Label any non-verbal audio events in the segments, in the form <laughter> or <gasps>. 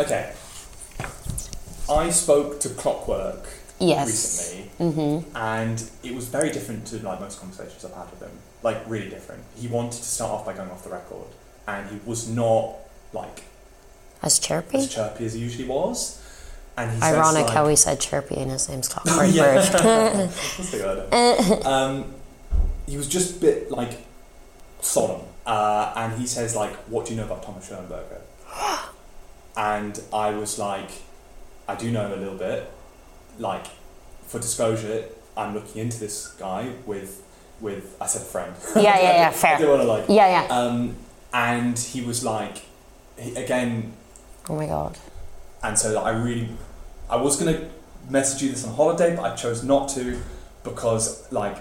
Okay. I spoke to Clockwork Yes. recently, mm-hmm. and it was very different to like most conversations I've had with him. Like really different. He wanted to start off by going off the record, and he was not like As chirpy? as chirpy as he usually was. And he Ironic like, how he said chirpy and his name's <laughs> Clockwork. Bird. Let's think about um, he was just a bit like solemn, uh, and he says like, "What do you know about Thomas Schoenberger?" <gasps> <gasps> <gasps> and I was like, "I do know a little bit." Like, for disclosure, I'm looking into this guy with with I said a friend. Yeah, yeah, <laughs> yeah, fair. I didn't want to like. Yeah, yeah. Um, and he was like, he, again, oh my god. and so I really, I was gonna message you this on holiday, but I chose not to because like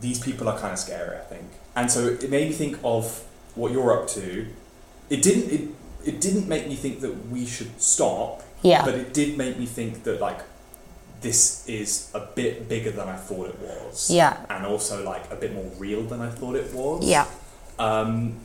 these people are kind of scary, I think. And so it made me think of what you're up to. It didn't. It, it didn't make me think that we should stop. Yeah. But it did make me think that like this is a bit bigger than I thought it was. Yeah. And also like a bit more real than I thought it was. Yeah. Um,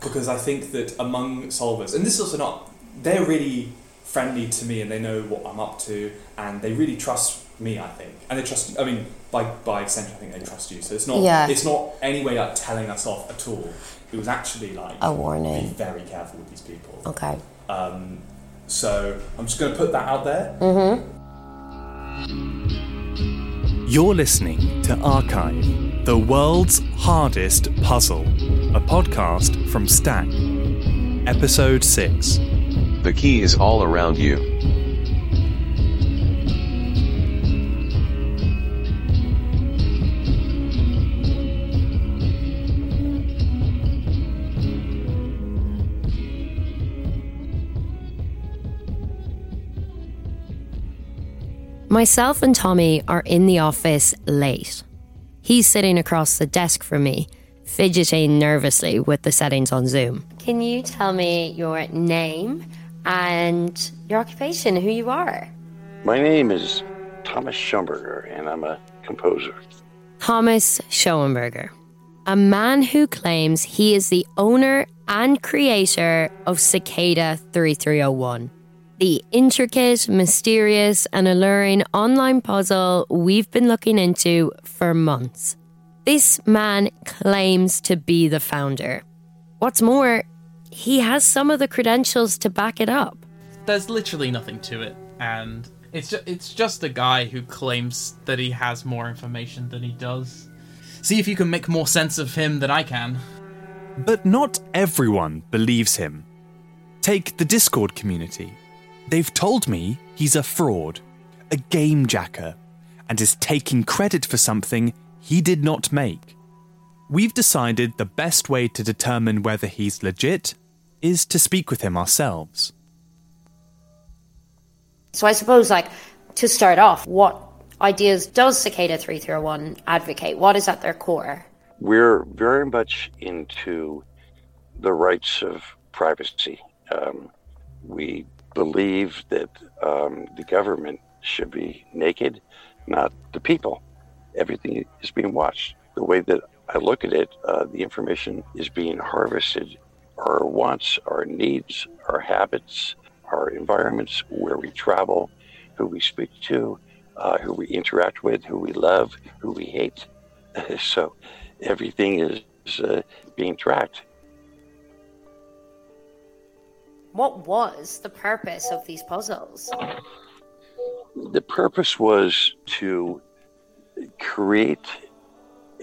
because I think that among solvers, and this is also not, they're really friendly to me and they know what I'm up to and they really trust me, I think. And they trust, I mean, by, by extension, I think they trust you. So it's not, Yeah. it's not any way like telling us off at all. It was actually like, A warning. be very careful with these people. Okay. Um, so I'm just going to put that out there. You're listening to Archive, the world's hardest puzzle, a podcast from Stack. Episode 6. The key is all around you. Myself and Tommy are in the office late. He's sitting across the desk from me, fidgeting nervously with the settings on Zoom. Can you tell me your name and your occupation, who you are? My name is Thomas Schoenberger, and I'm a composer. Thomas Schoenberger, a man who claims he is the owner and creator of Cicada 3301, the intricate, mysterious, and alluring online puzzle we've been looking into for months. This man claims to be the founder. What's more, he has some of the credentials to back it up. there's literally nothing to it, and it's just it's just a guy who claims that he has more information than he does. See if you can make more sense of him than I can. But not everyone believes him. Take the Discord community. They've told me he's a fraud, a game jacker, and is taking credit for something he did not make. We've decided the best way to determine whether he's legit is to speak with him ourselves. So I suppose, like, to start off, what ideas does Cicada 301 advocate? What is at their core? We're very much into the rights of privacy. Um, we believe that um, the government should be naked, not the people. Everything is being watched. The way that I look at it, uh, the information is being harvested. Our wants, our needs, our habits, our environments, where we travel, who we speak to, uh, who we interact with, who we love, who we hate. <laughs> so everything is uh, being tracked. What was the purpose of these puzzles? The purpose was to create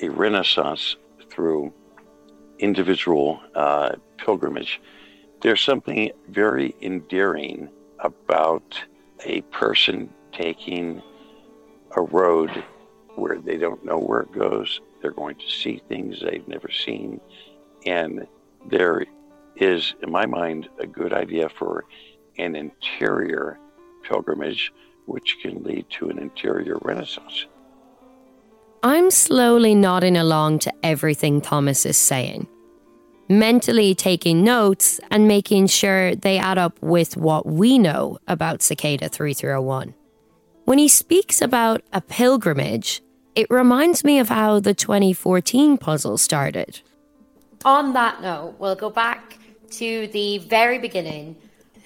a renaissance through individual uh, pilgrimage. There's something very endearing about a person taking a road where they don't know where it goes. They're going to see things they've never seen. And there is, in my mind, a good idea for an interior pilgrimage, which can lead to an interior renaissance. I'm slowly nodding along to everything Thomas is saying, mentally taking notes and making sure they add up with what we know about Cicada 3301. When he speaks about a pilgrimage, it reminds me of how the 2014 puzzle started. On that note, we'll go back to the very beginning.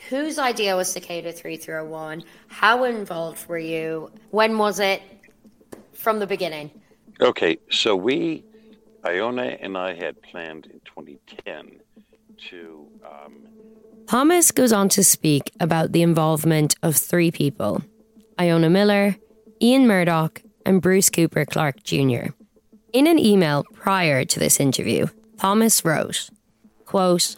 Whose idea was Cicada 3301? How involved were you? When was it? From the beginning. Okay, so we, Iona and I had planned in 2010 to. Um... Thomas goes on to speak about the involvement of three people Iona Miller, Ian Murdock, and Bruce Cooper Clark Jr. In an email prior to this interview, Thomas wrote, quote,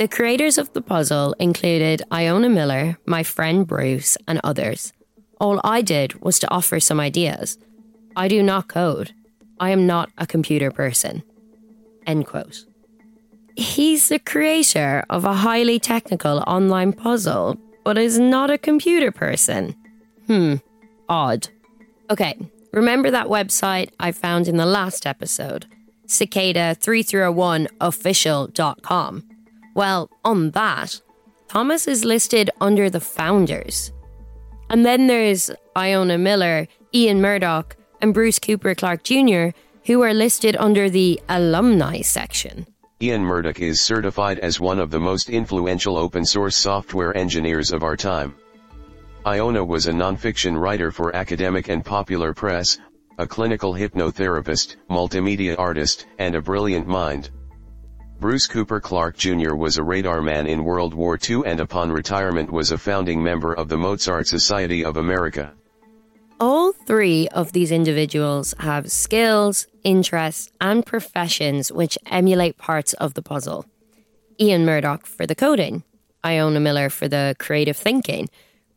The creators of the puzzle included Iona Miller, my friend Bruce, and others. All I did was to offer some ideas. I do not code. I am not a computer person. End quote. He's the creator of a highly technical online puzzle, but is not a computer person. Hmm, odd. Okay, remember that website I found in the last episode? cicada3301official.com. Well, on that, Thomas is listed under the founders. And then there's Iona Miller, Ian Murdock, and Bruce Cooper Clark Jr., who are listed under the alumni section. Ian Murdock is certified as one of the most influential open source software engineers of our time. Iona was a nonfiction writer for academic and popular press, a clinical hypnotherapist, multimedia artist, and a brilliant mind. Bruce Cooper Clark Jr. was a radar man in World War II and upon retirement was a founding member of the Mozart Society of America. All three of these individuals have skills, interests, and professions which emulate parts of the puzzle. Ian Murdock for the coding, Iona Miller for the creative thinking,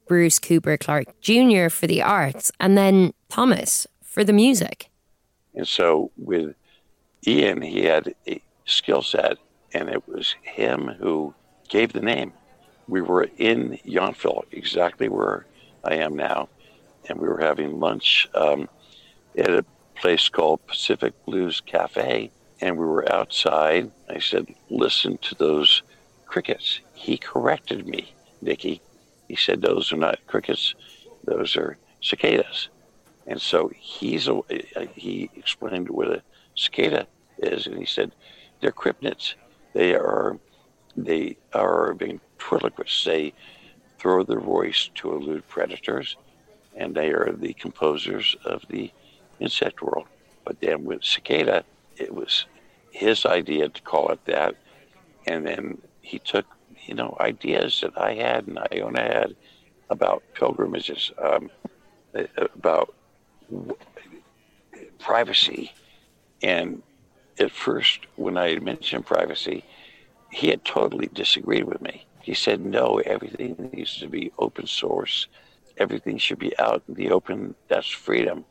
Bruce Cooper Clark Jr. for the arts, and then Thomas for the music. And so with Ian, he had a skill set, and it was him who gave the name. We were in Yountville, exactly where I am now and we were having lunch um, at a place called Pacific Blues Cafe, and we were outside. I said, "Listen to those crickets." He corrected me, Nicky. He said, "Those are not crickets; those are cicadas." And so he's a, he explained what a cicada is, and he said, "They're crypnids. They are they are ventriloquists. They throw their voice to elude predators." and they are the composers of the insect world. But then with cicada, it was his idea to call it that, and then he took you know ideas that I had and Iona had about pilgrimages, um, about privacy, and at first when I mentioned privacy, he had totally disagreed with me. He said, "No, everything needs to be open source." everything should be out in the open. That's freedom.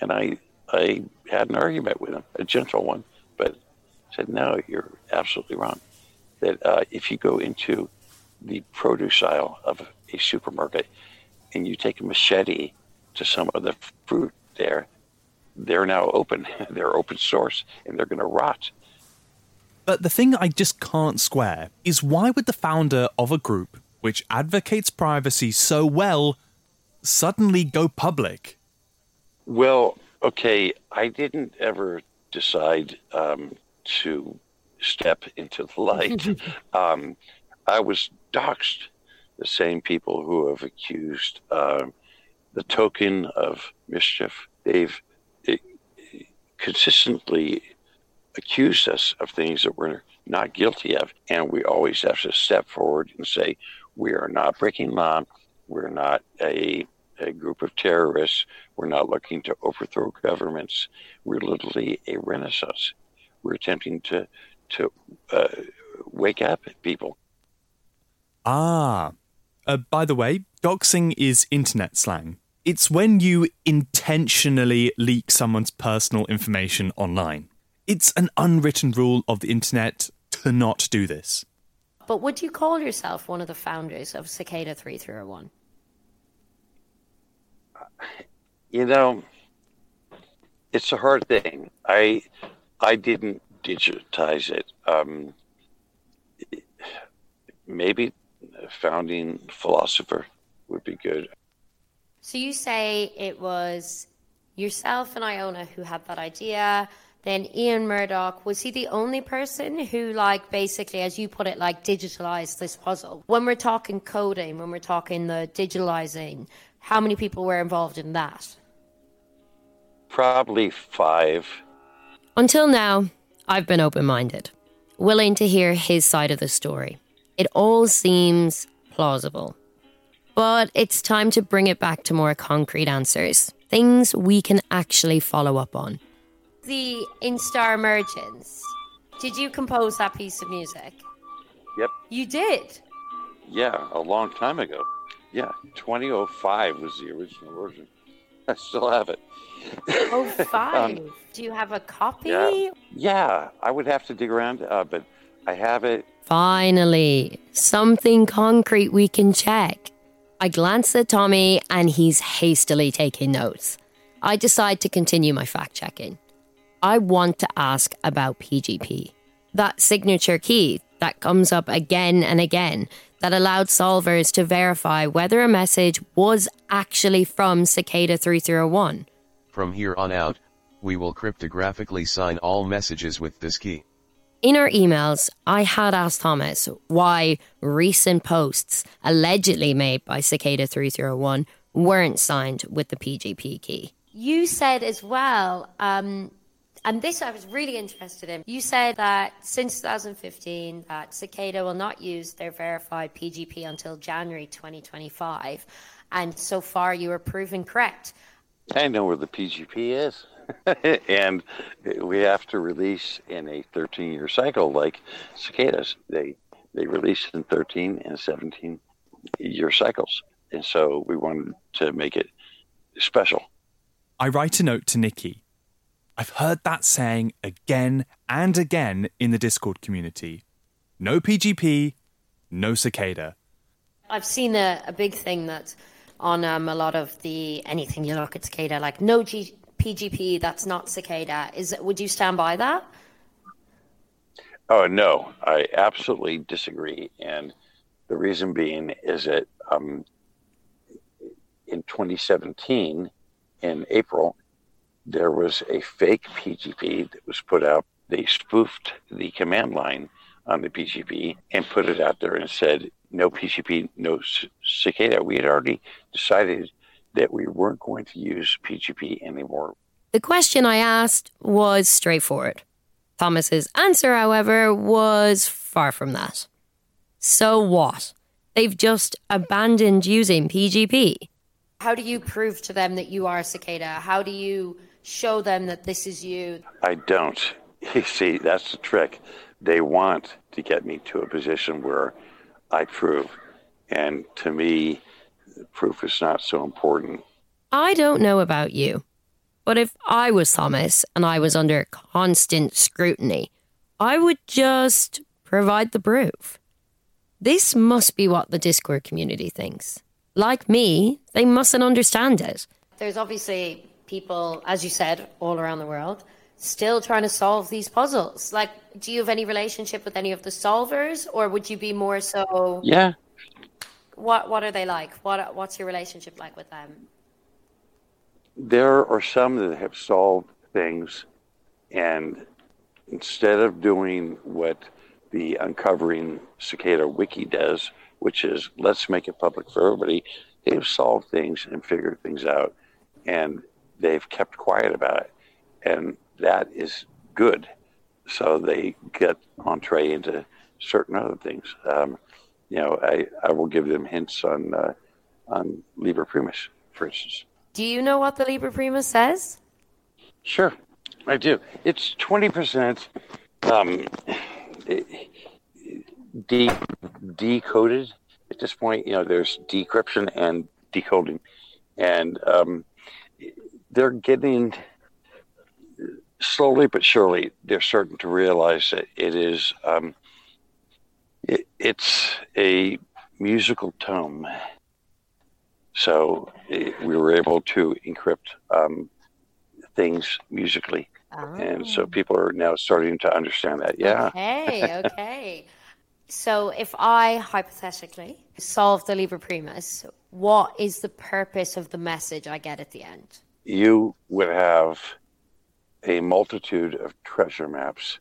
And I, I had an argument with him, a gentle one, but said, no, you're absolutely wrong. That uh, if you go into the produce aisle of a supermarket and you take a machete to some of the fruit there, they're now open. <laughs> they're open source and they're going to rot. But the thing I just can't square is why would the founder of a group which advocates privacy so well suddenly go public? Well, okay, I didn't ever decide um, to step into the light. <laughs> um, I was doxxed. The same people who have accused uh, the token of mischief, they've consistently accused us of things that we're not guilty of. And we always have to step forward and say, we are not breaking law. We're not a, a group of terrorists. We're not looking to overthrow governments. We're literally a renaissance. We're attempting to, to uh, wake up people. Ah. Uh, by the way, doxing is internet slang. It's when you intentionally leak someone's personal information online. It's an unwritten rule of the internet to not do this. But would you call yourself one of the founders of Cicada 3301? You know, it's a hard thing. I I didn't digitize it. Um, maybe a founding philosopher would be good. So you say it was yourself and Iona who had that idea. Then Ian Murdock, was he the only person who, like, basically, as you put it, like, digitalized this puzzle? When we're talking coding, when we're talking the digitalizing, how many people were involved in that? Probably five. Until now, I've been open minded, willing to hear his side of the story. It all seems plausible. But it's time to bring it back to more concrete answers, things we can actually follow up on the Instar Emergence. Did you compose that piece of music? Yep. You did? Yeah, a long time ago. Yeah, 2005 was the original version. <laughs> I still have it. Oh, five. <laughs> um, Do you have a copy? Yeah, yeah I would have to dig around, uh, but I have it. Finally, something concrete we can check. I glance at Tommy and he's hastily taking notes. I decide to continue my fact checking. I want to ask about PGP. That signature key that comes up again and again that allowed solvers to verify whether a message was actually from Cicada 301. From here on out, we will cryptographically sign all messages with this key. In our emails, I had asked Thomas why recent posts allegedly made by Cicada 301 weren't signed with the PGP key. You said as well um, and this I was really interested in. You said that since 2015 that Cicada will not use their verified PGP until January 2025, and so far you are proven correct. I know where the PGP is. <laughs> and we have to release in a 13 year cycle like cicadas. They they release in 13 and 17 year cycles. And so we wanted to make it special. I write a note to Nicky I've heard that saying again and again in the Discord community. No PGP, no cicada. I've seen a, a big thing that on um, a lot of the anything you look at cicada, like no G- PGP, that's not cicada. Is would you stand by that? Oh no, I absolutely disagree, and the reason being is that um, in 2017, in April, there was a fake PGP that was put out. They spoofed the command line on the PGP and put it out there and said, no PGP, no cicada. We had already decided that we weren't going to use PGP anymore. The question I asked was straightforward. Thomas's answer, however, was far from that. So what? They've just abandoned using PGP. How do you prove to them that you are a cicada? How do you show them that this is you? I don't. <laughs> You see, that's the trick. They want to get me to a position where I prove. And to me, proof is not so important. I don't know about you, but if I was Thomas and I was under constant scrutiny, I would just provide the proof. This must be what the Discord community thinks. Like me, they mustn't understand it. There's obviously people, as you said, all around the world still trying to solve these puzzles. Like, do you have any relationship with any of the solvers, or would you be more so? Yeah. What What are they like? What What's your relationship like with them? There are some that have solved things, and instead of doing what the Uncovering Cicada Wiki does, which is let's make it public for everybody, they've solved things and figured things out, and they've kept quiet about it. And that is good. So they get entree into certain other things. Um, you know, I, I will give them hints on uh, on Liber Primus, for instance. Do you know what the Liber Primus says? Sure, I do. It's twenty percent um, de- decoded at this point. You know, there's decryption and decoding, and um, they're getting slowly but surely. They're starting to realize that it is um, it, it's a musical tome. So it, we were able to encrypt um, things musically. Oh. And so people are now starting to understand that. Yeah. Okay, <laughs> okay. so if I hypothetically solve the Liber Primus, what is the purpose of the message I get at the end? You would have a multitude of treasure maps,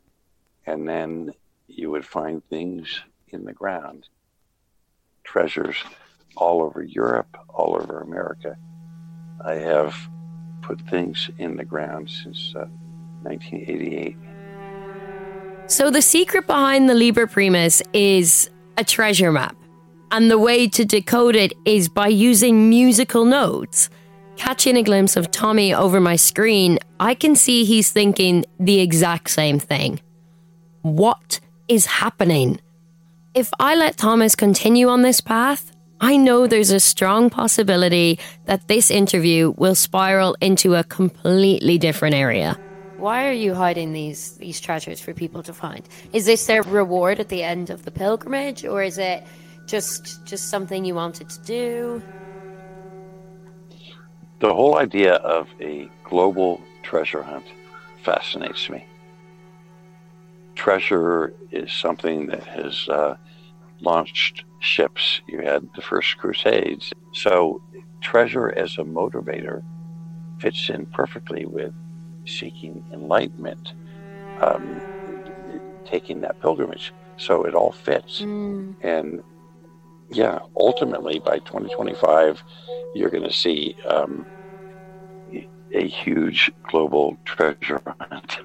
and then you would find things in the ground. Treasures all over Europe, all over America. I have put things in the ground since uh, 1988. So, the secret behind the Liber Primus is a treasure map. And the way to decode it is by using musical notes. Catching a glimpse of Tommy over my screen, I can see he's thinking the exact same thing. What is happening? If I let Thomas continue on this path, I know there's a strong possibility that this interview will spiral into a completely different area. Why are you hiding these these treasures for people to find? Is this their reward at the end of the pilgrimage, or is it just just something you wanted to do? The whole idea of a global treasure hunt fascinates me. Treasure is something that has uh, launched ships. You had the first Crusades. So, treasure as a motivator fits in perfectly with seeking enlightenment, um, taking that pilgrimage. So it all fits. Mm. And yeah, ultimately by 2025, you're going to see um, a huge global treasure hunt.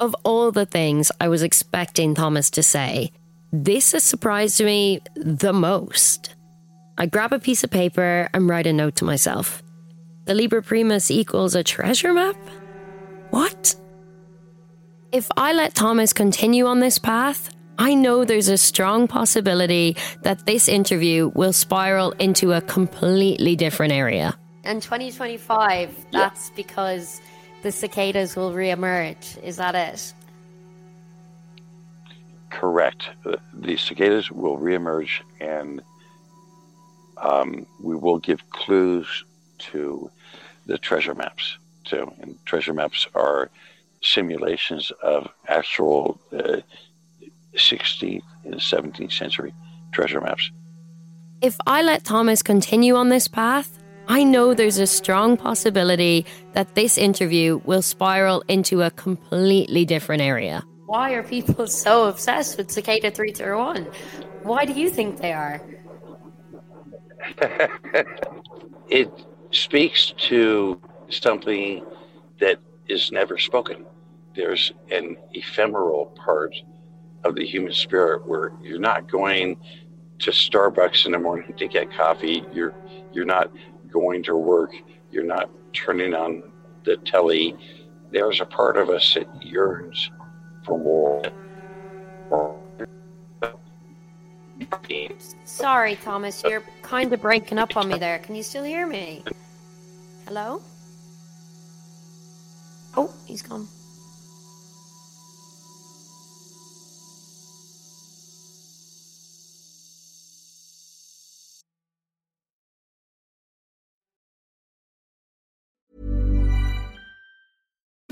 Of all the things I was expecting Thomas to say, this has surprised me the most. I grab a piece of paper and write a note to myself. The Liber Primus equals a treasure map? What? If I let Thomas continue on this path, I know there's a strong possibility that this interview will spiral into a completely different area. And 2025, that's yeah. because the cicadas will reemerge. Is that it? Correct. The cicadas will reemerge and um, we will give clues to the treasure maps too. And treasure maps are simulations of actual uh, 16th and 17th century treasure maps. If I let Thomas continue on this path, I know there's a strong possibility that this interview will spiral into a completely different area. Why are people <laughs> so obsessed with Cicada 301? Why do you think they are? <laughs> it speaks to something that is never spoken. There's an ephemeral part of the human spirit where you're not going to Starbucks in the morning to get coffee. You're you're not going to work. You're not turning on the telly. There's a part of us that yearns for more. Sorry, Thomas, you're kind of breaking up on me there. Can you still hear me? Hello? Oh, he's gone.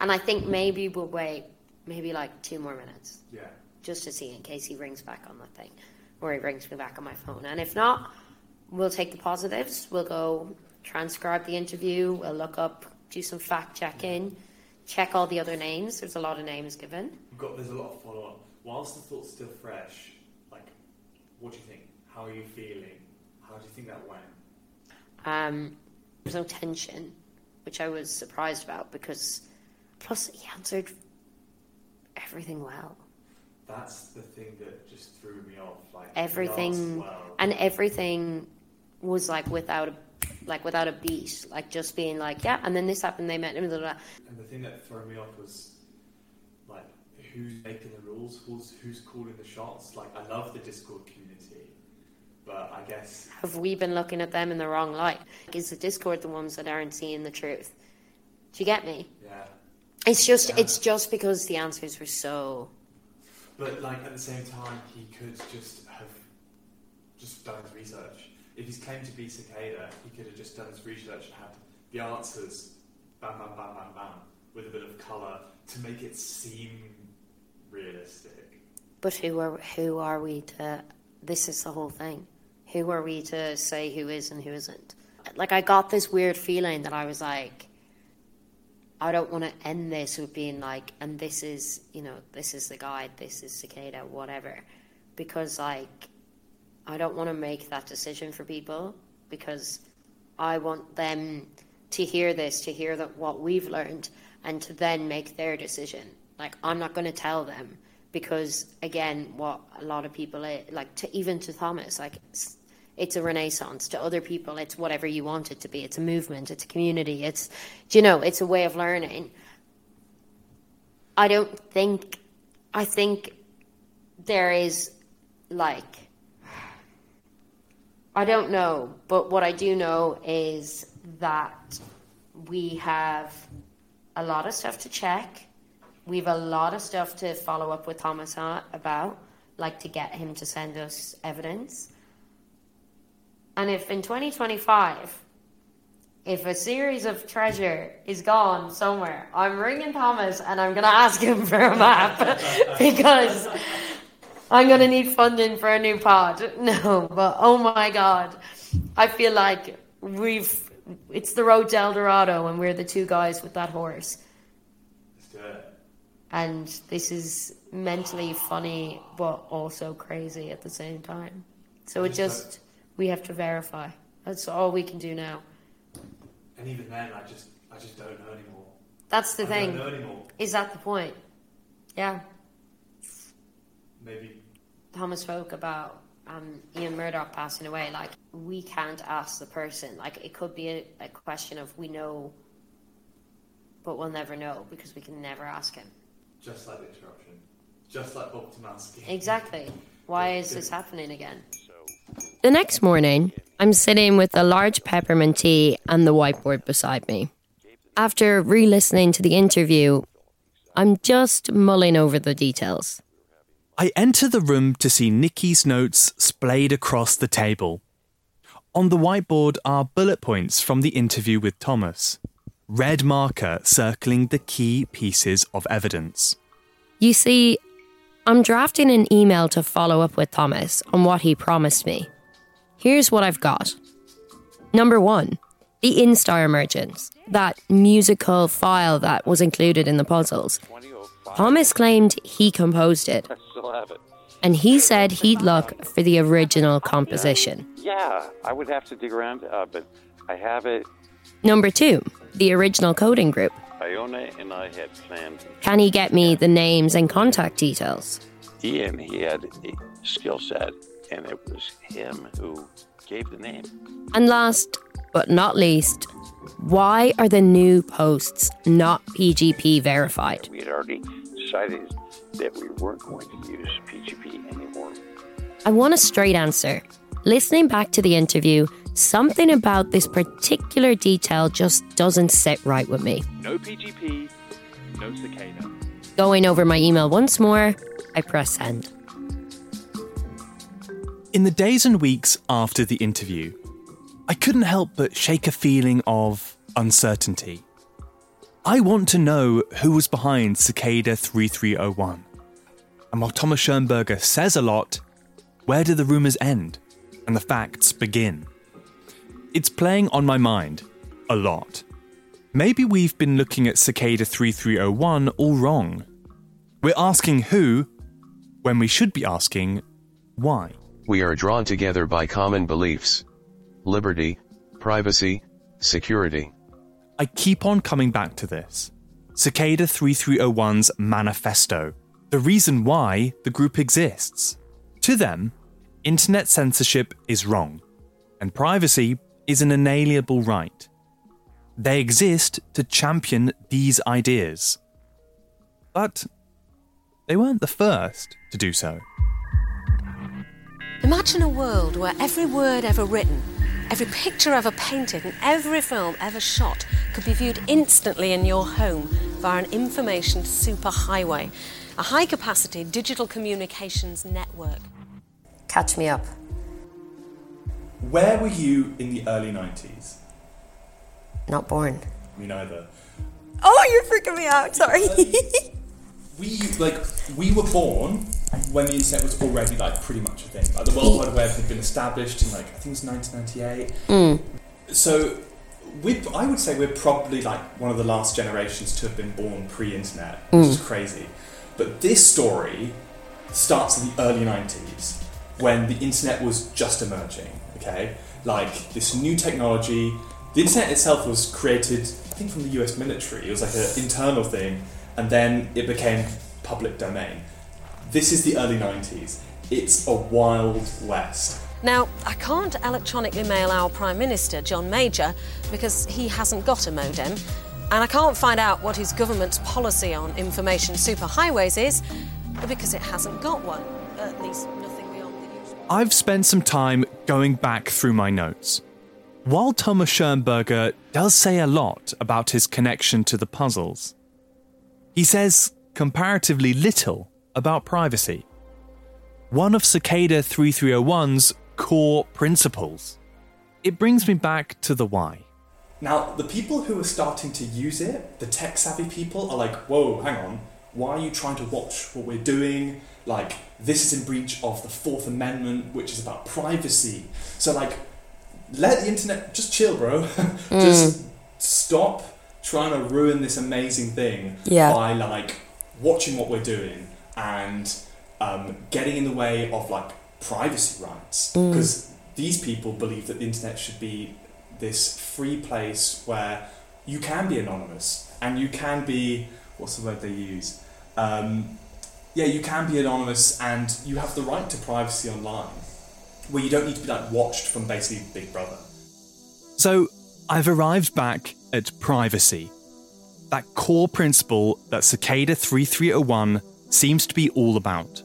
And I think maybe we'll wait maybe like two more minutes Yeah. just to see in case he rings back on that thing or he rings me back on my phone. And if not, we'll take the positives. We'll go transcribe the interview. We'll look up, do some fact checking, check all the other names. There's a lot of names given. We've got there's a lot of follow up. Whilst the thought's still fresh, like, what do you think? How are you feeling? How do you think that went? Um, there's no tension, which I was surprised about because plus he answered everything well. That's the thing that just threw me off. Like everything well. and everything was like without a like without a beat like just being like yeah and then this happened they met him blah, blah. And the thing that threw me off was like who's making the rules, who's who's calling the shots. Like I love the Discord community, but I guess have we been looking at them in the wrong light is the discord the ones that aren't seeing the truth do you get me yeah. It's just Yeah. it's just because the answers were so But like at the same time, he could just have just done his research. If he's claimed to be cicada, he could have just done his research and had the answers, bam, bam, bam, bam, bam, with a bit of colour to make it seem realistic. but who are who are we to this is the whole thing who are we to say who is and who isn't like i got this weird feeling that i was like i don't want to end this with being like and this is you know this is the guide this is cicada whatever. Because like i don't want to make that decision for people because i want them to hear this to hear that what we've learned and to then make their decision. Like i'm not going to tell them because again what a lot of people like to even to thomas like it's, a renaissance to other people. It's whatever you want it to be. It's a movement. It's a community. It's you know it's a way of learning. I don't think i think there is like i don't know but what i do know is that we have a lot of stuff to check. We've a lot of stuff to follow up with Thomas uh, about, like to get him to send us evidence. And if in 2025, if a series of treasure is gone somewhere, I'm ringing Thomas and I'm going to ask him for a map <laughs> <laughs> because I'm going to need funding for a new pod. <laughs> No, but oh my God. I feel like we've, it's the road to El Dorado and we're the two guys with that horse Let's do it. and this is mentally funny but also crazy at the same time. So it just we have to verify. That's all we can do now. And even then, I just, I just don't know anymore. That's the I thing. don't know anymore. Is that the point? Yeah. Maybe Thomas spoke about um, Ian Murdock passing away. Like we can't ask the person. Like it could be a, a question of we know, but we'll never know because we can never ask him. just like the interruption, just like Bob Tomansky. Exactly. Why is this happening again? The next morning, I'm sitting with a large peppermint tea and the whiteboard beside me. After re listening to the interview, I'm just mulling over the details. I enter the room to see Nicky's notes splayed across the table. On the whiteboard are bullet points from the interview with Thomas, red marker circling the key pieces of evidence. You see, I'm drafting an email to follow up with Thomas on what he promised me. Here's what I've got. Number one, the Instar emergence, that musical file that was included in the puzzles. Thomas claimed he composed it, I still have it. and he said he'd look for the original composition. Yeah, I would have to dig around, uh, but I have it. Number two, the original coding group. Iona and I had planned. Can he get me the names and contact details? Ian, he had a skill set, and it was him who gave the name. And last but not least, why are the new posts not PGP verified? We had already decided that we weren't going to use PGP anymore. I want a straight answer. Listening back to the interview, something about this particular detail just doesn't sit right with me. No PGP, no cicada. Going over my email once more, I press send. In the days and weeks after the interview, I couldn't help but shake a feeling of uncertainty. I want to know who was behind Cicada 3301. And while Thomas Schoenberger says a lot, where do the rumours end and the facts begin? It's playing on my mind a lot. Maybe we've been looking at Cicada 3301 all wrong. We're asking who when we should be asking why. We are drawn together by common beliefs liberty, privacy, security. I keep on coming back to this. Cicada 3301's manifesto, the reason why the group exists. To them, internet censorship is wrong, and privacy is an inalienable right. They exist to champion these ideas. But they weren't the first to do so. Imagine a world where every word ever written, every picture ever painted, and every film ever shot could be viewed instantly in your home via an information superhighway, a high capacity digital communications network. Catch me up. Where were you in the early 90s? Not born. Me neither. Oh, you're freaking me out, sorry. <laughs> we like we were born when the internet was already like pretty much a thing. Like the World Wide Web had been established in like I think it was 1998. Mm. So we I would say we're probably like one of the last generations to have been born pre-internet, which Mm. is crazy. But this story starts in the early 90s when the internet was just emerging. Okay, like this new technology. The internet itself was created, I think, from the U.S. military. It was like an internal thing, and then it became public domain. This is the early 90s. It's a wild west. Now, I can't electronically mail our Prime Minister, John Major, because he hasn't got a modem. And I can't find out what his government's policy on information superhighways is, because it hasn't got one. At least nothing beyond the usual. I've spent some time going back through my notes. While Thomas Schoenberger does say a lot about his connection to the puzzles, he says comparatively little about privacy. One of Cicada 3301's core principles. It brings me back to the why. Now, the people who are starting to use it, the tech savvy people, are like, whoa, hang on, why are you trying to watch what we're doing? Like, this is in breach of the Fourth Amendment, which is about privacy. So, like, let the internet just chill, bro. <laughs> Mm. just stop trying to ruin this amazing thing Yeah. by, like, watching what we're doing and um, getting in the way of, like, privacy rights. Mm. Because these people believe that the internet should be this free place where you can be anonymous and you can be what's the word they use um, yeah you can be anonymous and you have the right to privacy online where you don't need to be like watched from basically big brother So, I've arrived back at privacy. That core principle that Cicada 3301 seems to be all about.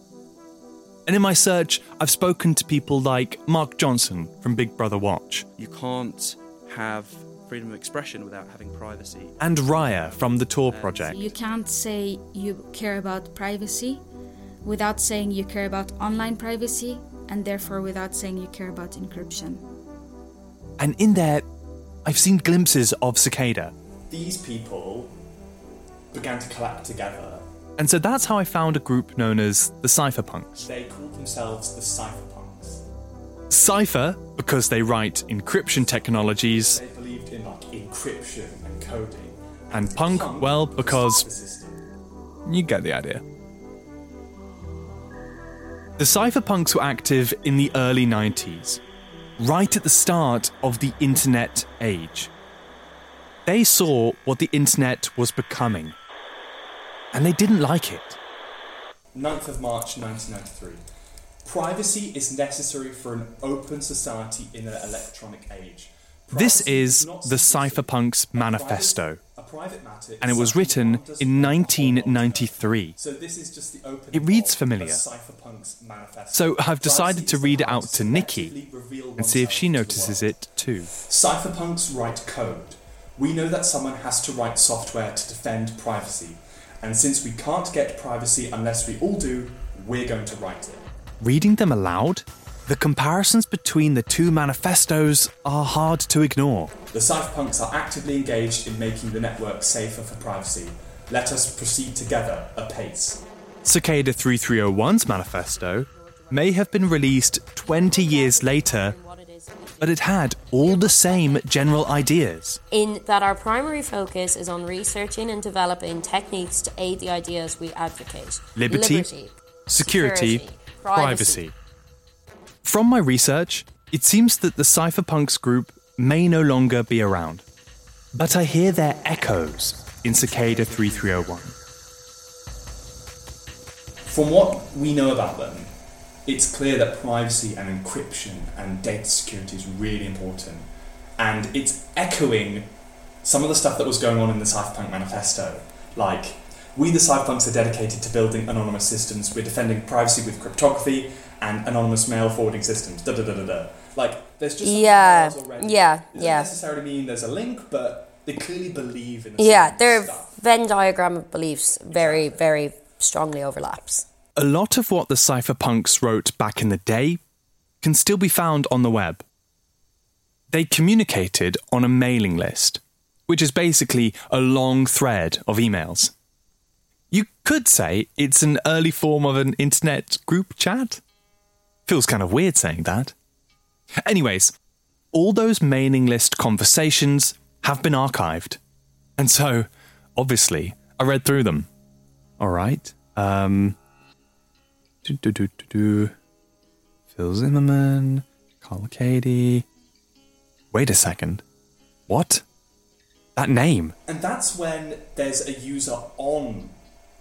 And in my search, I've spoken to people like Mark Johnson from Big Brother Watch You can't have freedom of expression without having privacy. and Raya from the Tor uh, Project. You can't say you care about privacy without saying you care about online privacy, and therefore without saying you care about encryption. And in there, I've seen glimpses of Cicada. these people began to collect together And so that's how I found a group known as the Cypherpunks. they called themselves the cypherpunks Cypher, because they write encryption technologies, they believed in like encryption and coding and punk, well, because. You get the idea. The cypherpunks were active in the early 90s, right at the start of the internet age. They saw what the internet was becoming, and they didn't like it. 9th of March 1993. Privacy is necessary for an open society in an electronic age. This is the Cypherpunks Manifesto, A private matter and it was written in not hold on to. 1993. So this is just the opening It reads familiar. a Cypherpunks manifesto. So I've decided to read it out to Nicky and see if she oneself to the notices it too. Cypherpunks write code. We know that someone has to write software to defend privacy. And since we can't get privacy unless we all do, we're going to write it. Reading them aloud, the comparisons between the two manifestos are hard to ignore. The cypherpunks are actively engaged in making the network safer for privacy. Let us proceed together apace. Cicada 3301's manifesto may have been released 20 years later, but it had all the same general ideas. in that our primary focus is on researching and developing techniques to aid the ideas we advocate. Liberty, security, privacy. From my research, it seems that the cypherpunks group may no longer be around, but I hear their echoes in Cicada 3301. From what we know about them, it's clear that privacy and encryption and data security is really important. And it's echoing some of the stuff that was going on in the Cypherpunk Manifesto. Like, we the Cypherpunks are dedicated to building anonymous systems. We're defending privacy with cryptography and anonymous mail forwarding systems. Da da da da da. Like, there's just Yeah, already. yeah, It doesn't yeah. necessarily mean there's a link, but they clearly believe in the Yeah, their stuff. Venn diagram of beliefs very, very strongly overlaps. A lot of what the cypherpunks wrote back in the day can still be found on the web. They communicated on a mailing list, which is basically a long thread of emails. You could say it's an early form of an internet group chat. Feels kind of weird saying that. Anyways, all those mailing list conversations have been archived. And so, obviously, I read through them. All right. Um, do, do, do, do, do. Phil Zimmermann, Carl Cady. Wait a second. What? That name. And that's when there's a user on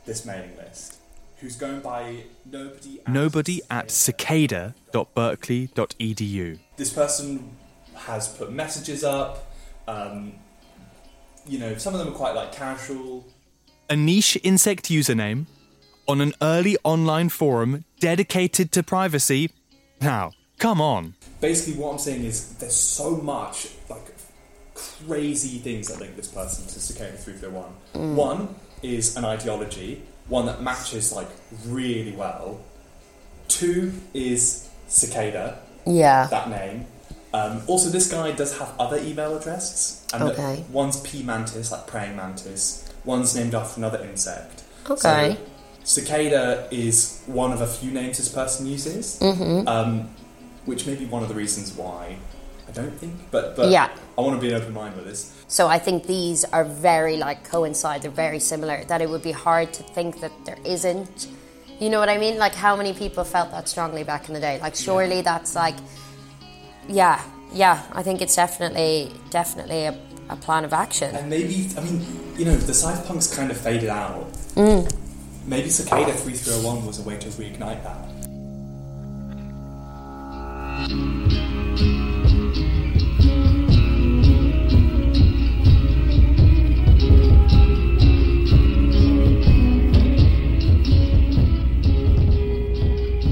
this mailing list who's going by nobody. at- Nobody at cicada.berkeley.edu. This person has put messages up. Um, you know, some of them are quite like casual. A niche insect username on an early online forum dedicated to privacy. Now, come on. Basically, what I'm saying is there's so much like crazy things that link this person to Cicada 301. Mm. One is an ideology, one that matches like really well. Two is Cicada. Yeah. That name. Um, also, this guy does have other email addresses. And Okay. one's P mantis, like praying mantis. One's named after another insect. Okay. So, cicada is one of a few names this person uses. Mhm. Um, which may be one of the reasons why I don't think. But but Yeah. I want to be an open mind with this. So I think these are very like coincide. They're very similar. That it would be hard to think that there isn't. You know what I mean? Like how many people felt that strongly back in the day? Like surely that's like, yeah, yeah. I think it's definitely definitely a, a plan of action. And maybe I mean you know the cypherpunks kind of faded out. Mm. Maybe cicada 3301 was a way to reignite that.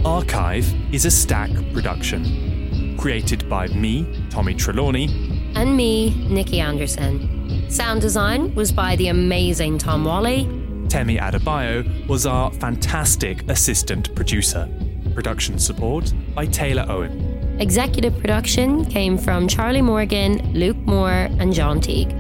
Archive is a Stak production. Created by me, Tommy Trelawney, And me, Nicky Anderson. Sound design was by the amazing Tom Wally. Temi Adebayo was our fantastic assistant producer. Production support by Taylor Owen. Executive production came from Charlie Morgan, Luke Moore, and John Teague.